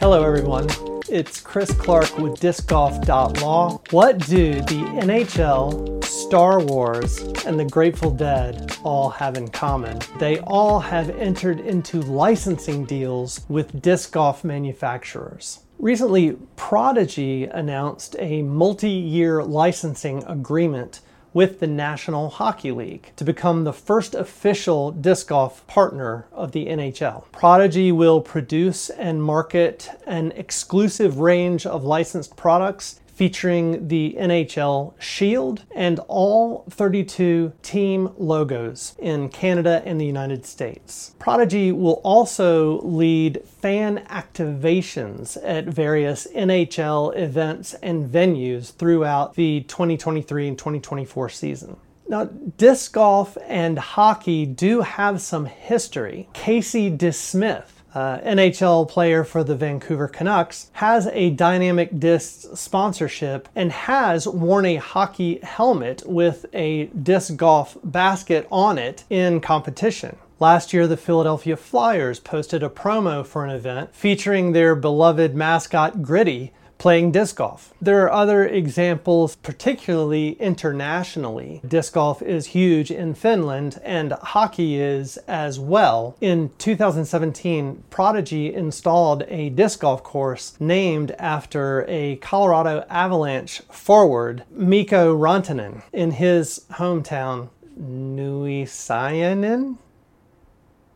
Hello, everyone. It's Chris Clark with discgolf.law. What do the NHL, Star Wars, and the Grateful Dead all have in common? They all have entered into licensing deals with disc golf manufacturers. Recently, Prodigy announced a multi year licensing agreement with the National Hockey League to become the first official disc golf partner of the NHL. Prodigy will produce and market an exclusive range of licensed products featuring the NHL Shield and all 32 team logos in Canada and the United States. Prodigy will also lead fan activations at various NHL events and venues throughout the 2023 and 2024 season. Now, disc golf and hockey do have some history. Casey DeSmith uh, NHL player for the Vancouver Canucks, has a Dynamic Disc sponsorship and has worn a hockey helmet with a disc golf basket on it in competition. Last year, the Philadelphia Flyers posted a promo for an event featuring their beloved mascot Gritty playing disc golf. There are other examples, particularly internationally. Disc golf is huge in Finland and hockey is as well. In 2017, Prodigy installed a disc golf course named after a Colorado Avalanche forward, Mikko Rantanen, in his hometown, Nuusiainen.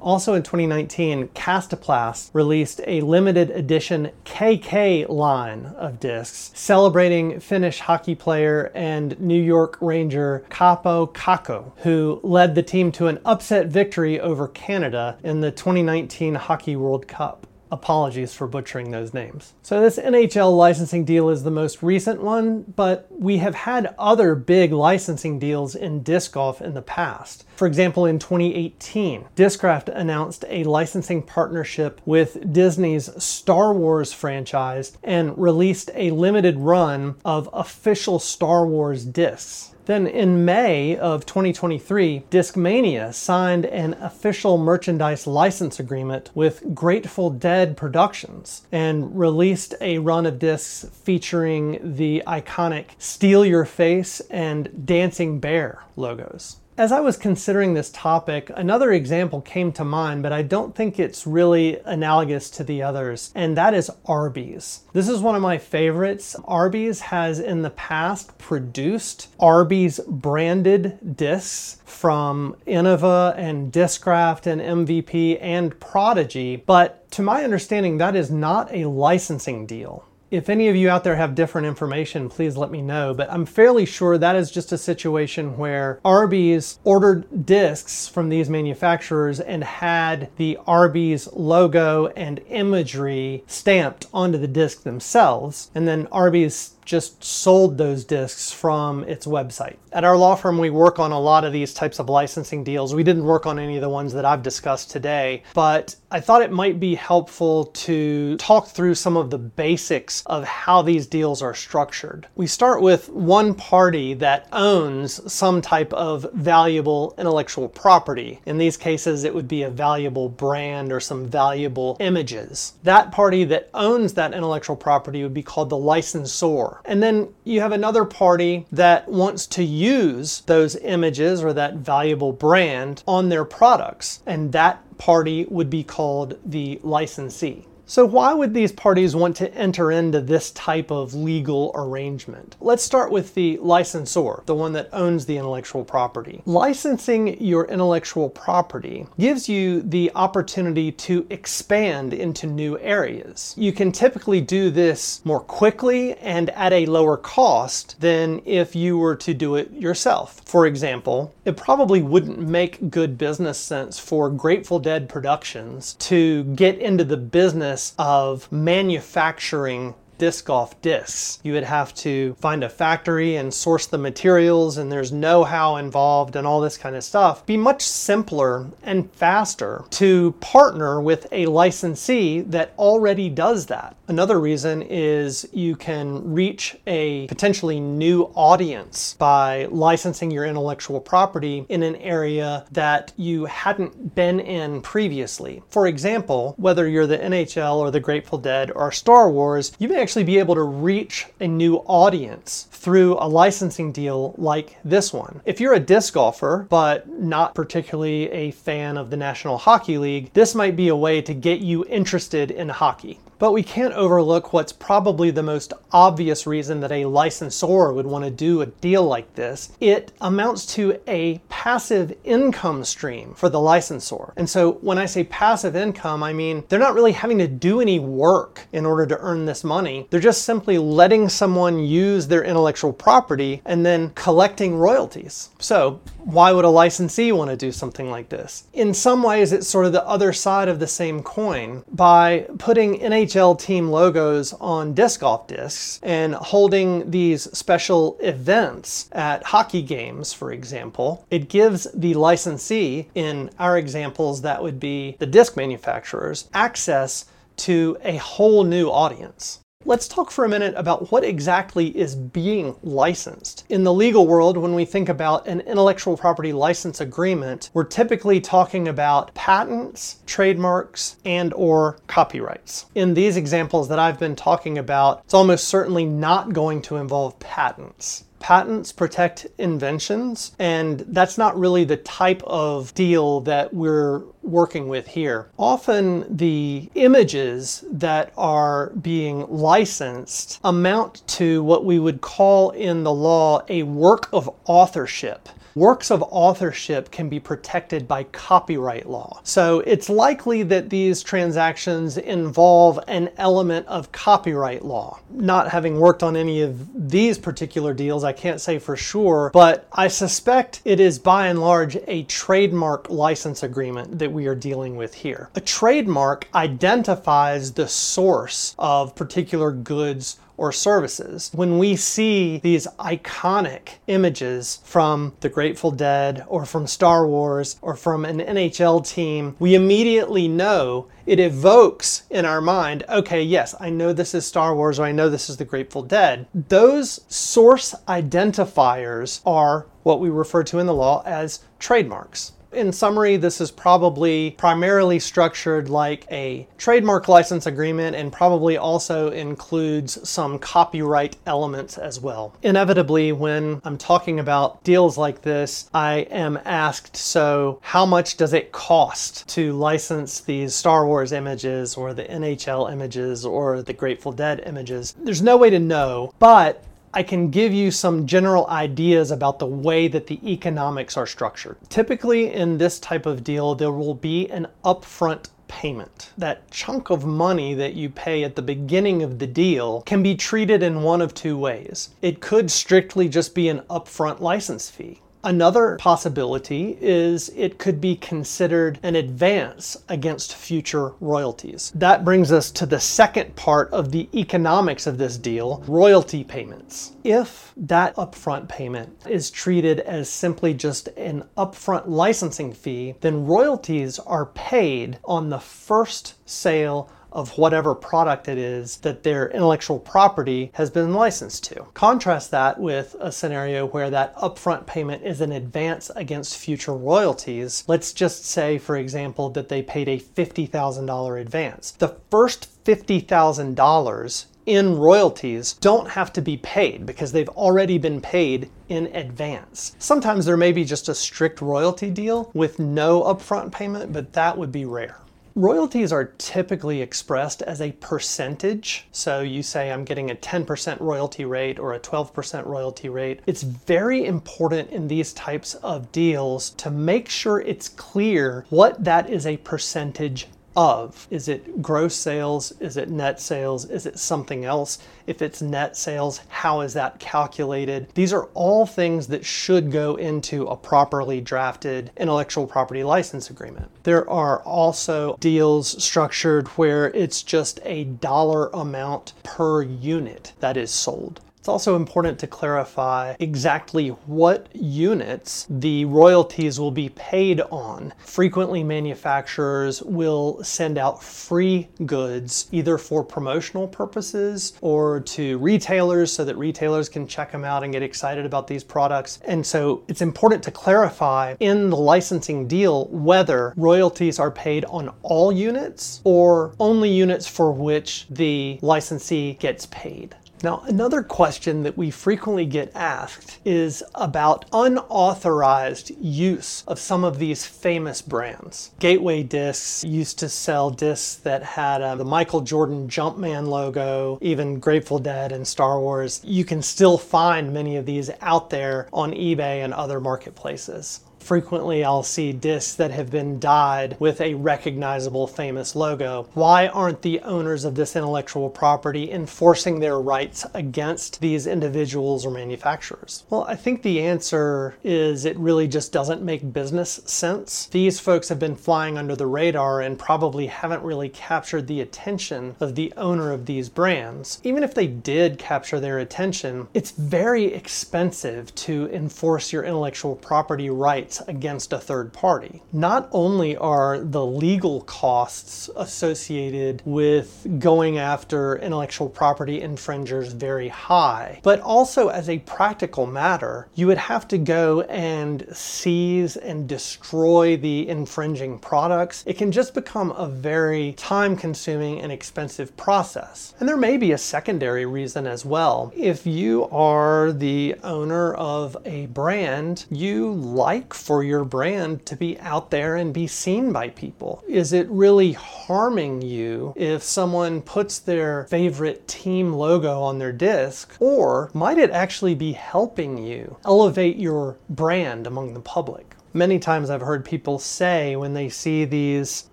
Also in 2019, Kastaplast released a limited edition KK line of discs celebrating Finnish hockey player and New York Ranger Kaapo Kakko, who led the team to an upset victory over Canada in the 2019 Hockey World Cup. Apologies for butchering those names. So, this NHL licensing deal is the most recent one, but we have had other big licensing deals in disc golf in the past. For example, in 2018, Discraft announced a licensing partnership with Disney's Star Wars franchise and released a limited run of official Star Wars discs. Then in May of 2023, Discmania signed an official merchandise license agreement with Grateful Dead Productions and released a run of discs featuring the iconic Steal Your Face and Dancing Bear logos. As I was considering this topic, another example came to mind, but I don't think it's really analogous to the others, and that is Arby's. This is one of my favorites. Arby's has in the past produced Arby's branded discs from Innova and Discraft and MVP and Prodigy, but to my understanding, that is not a licensing deal. If any of you out there have different information, please let me know. But I'm fairly sure that is just a situation where Arby's ordered discs from these manufacturers and had the Arby's logo and imagery stamped onto the disc themselves. And then Arby's just sold those discs from its website. At our law firm, we work on a lot of these types of licensing deals. We didn't work on any of the ones that I've discussed today, but I thought it might be helpful to talk through some of the basics of how these deals are structured. We start with one party that owns some type of valuable intellectual property. In these cases, it would be a valuable brand or some valuable images. That party that owns that intellectual property would be called the licensor. And then you have another party that wants to use those images or that valuable brand on their products. And that party would be called the licensee. So, why would these parties want to enter into this type of legal arrangement? Let's start with the licensor, the one that owns the intellectual property. Licensing your intellectual property gives you the opportunity to expand into new areas. You can typically do this more quickly and at a lower cost than if you were to do it yourself. For example, it probably wouldn't make good business sense for Grateful Dead Productions to get into the business of manufacturing disc golf discs. You would have to find a factory and source the materials, and there's know how involved and all this kind of stuff. Be much simpler and faster to partner with a licensee that already does that. Another reason is you can reach a potentially new audience by licensing your intellectual property in an area that you hadn't been in previously. For example, whether you're the NHL or the Grateful Dead or Star Wars, you may actually be able to reach a new audience through a licensing deal like this one. If you're a disc golfer, but not particularly a fan of the National Hockey League, this might be a way to get you interested in hockey. But we can't overlook what's probably the most obvious reason that a licensor would want to do a deal like this. It amounts to a passive income stream for the licensor. And so when I say passive income, I mean they're not really having to do any work in order to earn this money. They're just simply letting someone use their intellectual property and then collecting royalties. So why would a licensee want to do something like this? In some ways, it's sort of the other side of the same coin. By putting NHL team logos on disc golf discs and holding these special events at hockey games, for example, it gives the licensee, in our examples, that would be the disc manufacturers, access to a whole new audience. Let's talk for a minute about what exactly is being licensed. In the legal world, when we think about an intellectual property license agreement, we're typically talking about patents, trademarks, and or copyrights. In these examples that I've been talking about, it's almost certainly not going to involve patents patents protect inventions, and that's not really the type of deal that we're working with here. Often the images that are being licensed amount to what we would call in the law a work of authorship works of authorship can be protected by copyright law. So it's likely that these transactions involve an element of copyright law. Not having worked on any of these particular deals, I can't say for sure, but I suspect it is by and large a trademark license agreement that we are dealing with here. A trademark identifies the source of particular goods or services. When we see these iconic images from the Grateful Dead or from Star Wars or from an NHL team, we immediately know it evokes in our mind, okay, yes, I know this is Star Wars or I know this is the Grateful Dead. Those source identifiers are what we refer to in the law as trademarks in summary, this is probably primarily structured like a trademark license agreement and probably also includes some copyright elements as well. Inevitably, when I'm talking about deals like this, I am asked, so how much does it cost to license these Star Wars images or the NHL images or the Grateful Dead images? There's no way to know, but I can give you some general ideas about the way that the economics are structured. Typically, in this type of deal, there will be an upfront payment. That chunk of money that you pay at the beginning of the deal can be treated in one of two ways. It could strictly just be an upfront license fee. Another possibility is it could be considered an advance against future royalties. That brings us to the second part of the economics of this deal royalty payments. If that upfront payment is treated as simply just an upfront licensing fee, then royalties are paid on the first sale of whatever product it is that their intellectual property has been licensed to. Contrast that with a scenario where that upfront payment is an advance against future royalties. Let's just say, for example, that they paid a $50,000 advance. The first $50,000 in royalties don't have to be paid because they've already been paid in advance. Sometimes there may be just a strict royalty deal with no upfront payment, but that would be rare. Royalties are typically expressed as a percentage. So you say, I'm getting a 10% royalty rate or a 12% royalty rate. It's very important in these types of deals to make sure it's clear what that is a percentage of. Is it gross sales? Is it net sales? Is it something else? If it's net sales, how is that calculated? These are all things that should go into a properly drafted intellectual property license agreement. There are also deals structured where it's just a dollar amount per unit that is sold. It's also important to clarify exactly what units the royalties will be paid on. Frequently, manufacturers will send out free goods either for promotional purposes or to retailers so that retailers can check them out and get excited about these products. And so it's important to clarify in the licensing deal whether royalties are paid on all units or only units for which the licensee gets paid. Now, another question that we frequently get asked is about unauthorized use of some of these famous brands. Gateway Discs used to sell discs that had uh, the Michael Jordan Jumpman logo, even Grateful Dead and Star Wars. You can still find many of these out there on eBay and other marketplaces. Frequently, I'll see discs that have been dyed with a recognizable famous logo. Why aren't the owners of this intellectual property enforcing their rights against these individuals or manufacturers? Well, I think the answer is it really just doesn't make business sense. These folks have been flying under the radar and probably haven't really captured the attention of the owner of these brands. Even if they did capture their attention, it's very expensive to enforce your intellectual property rights against a third party. Not only are the legal costs associated with going after intellectual property infringers very high, but also as a practical matter, you would have to go and seize and destroy the infringing products. It can just become a very time consuming and expensive process. And there may be a secondary reason as well. If you are the owner of a brand you like for your brand to be out there and be seen by people? Is it really harming you if someone puts their favorite team logo on their disc? Or might it actually be helping you elevate your brand among the public? Many times I've heard people say when they see these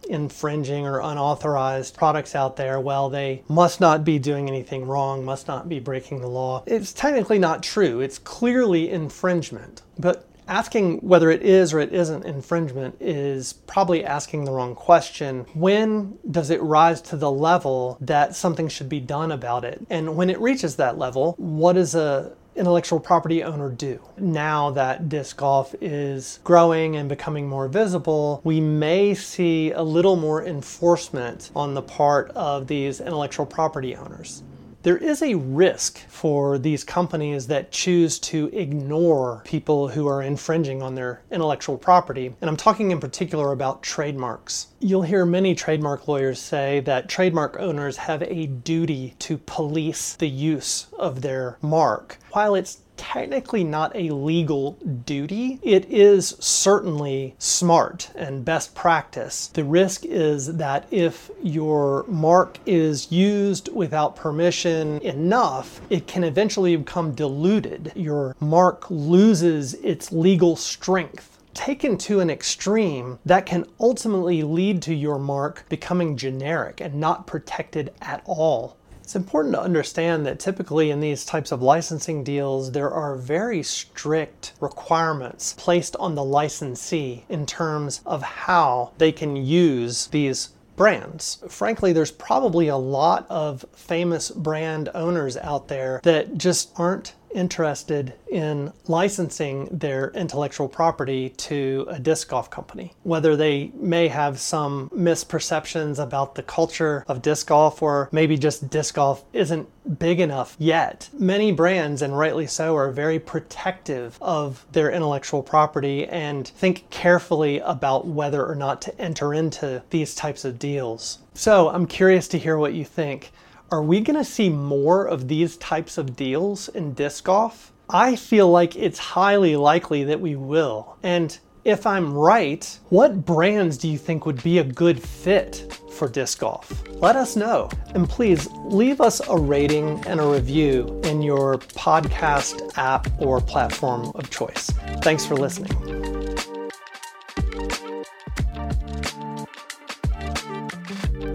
infringing or unauthorized products out there, well, they must not be doing anything wrong, must not be breaking the law. It's technically not true. It's clearly infringement. But asking whether it is or it isn't infringement is probably asking the wrong question. When does it rise to the level that something should be done about it? And when it reaches that level, what does a intellectual property owner do? Now that disc golf is growing and becoming more visible, we may see a little more enforcement on the part of these intellectual property owners there is a risk for these companies that choose to ignore people who are infringing on their intellectual property. And I'm talking in particular about trademarks. You'll hear many trademark lawyers say that trademark owners have a duty to police the use of their mark. While it's technically not a legal duty. It is certainly smart and best practice. The risk is that if your mark is used without permission enough, it can eventually become diluted. Your mark loses its legal strength taken to an extreme, that can ultimately lead to your mark becoming generic and not protected at all. It's important to understand that typically in these types of licensing deals, there are very strict requirements placed on the licensee in terms of how they can use these brands. Frankly, there's probably a lot of famous brand owners out there that just aren't interested in licensing their intellectual property to a disc golf company. Whether they may have some misperceptions about the culture of disc golf or maybe just disc golf isn't big enough yet. Many brands, and rightly so, are very protective of their intellectual property and think carefully about whether or not to enter into these types of deals. So I'm curious to hear what you think. Are we going to see more of these types of deals in disc golf? I feel like it's highly likely that we will. And if I'm right, what brands do you think would be a good fit for disc golf? Let us know. And please leave us a rating and a review in your podcast app or platform of choice. Thanks for listening.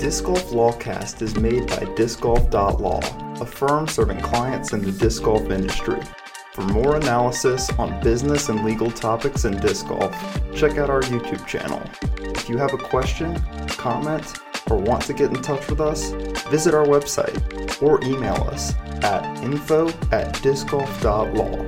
Disc Golf Lawcast is made by discgolf.law, a firm serving clients in the disc golf industry. For more analysis on business and legal topics in disc golf, check out our YouTube channel. If you have a question, comment, or want to get in touch with us, visit our website or email us at info at discgolf.law.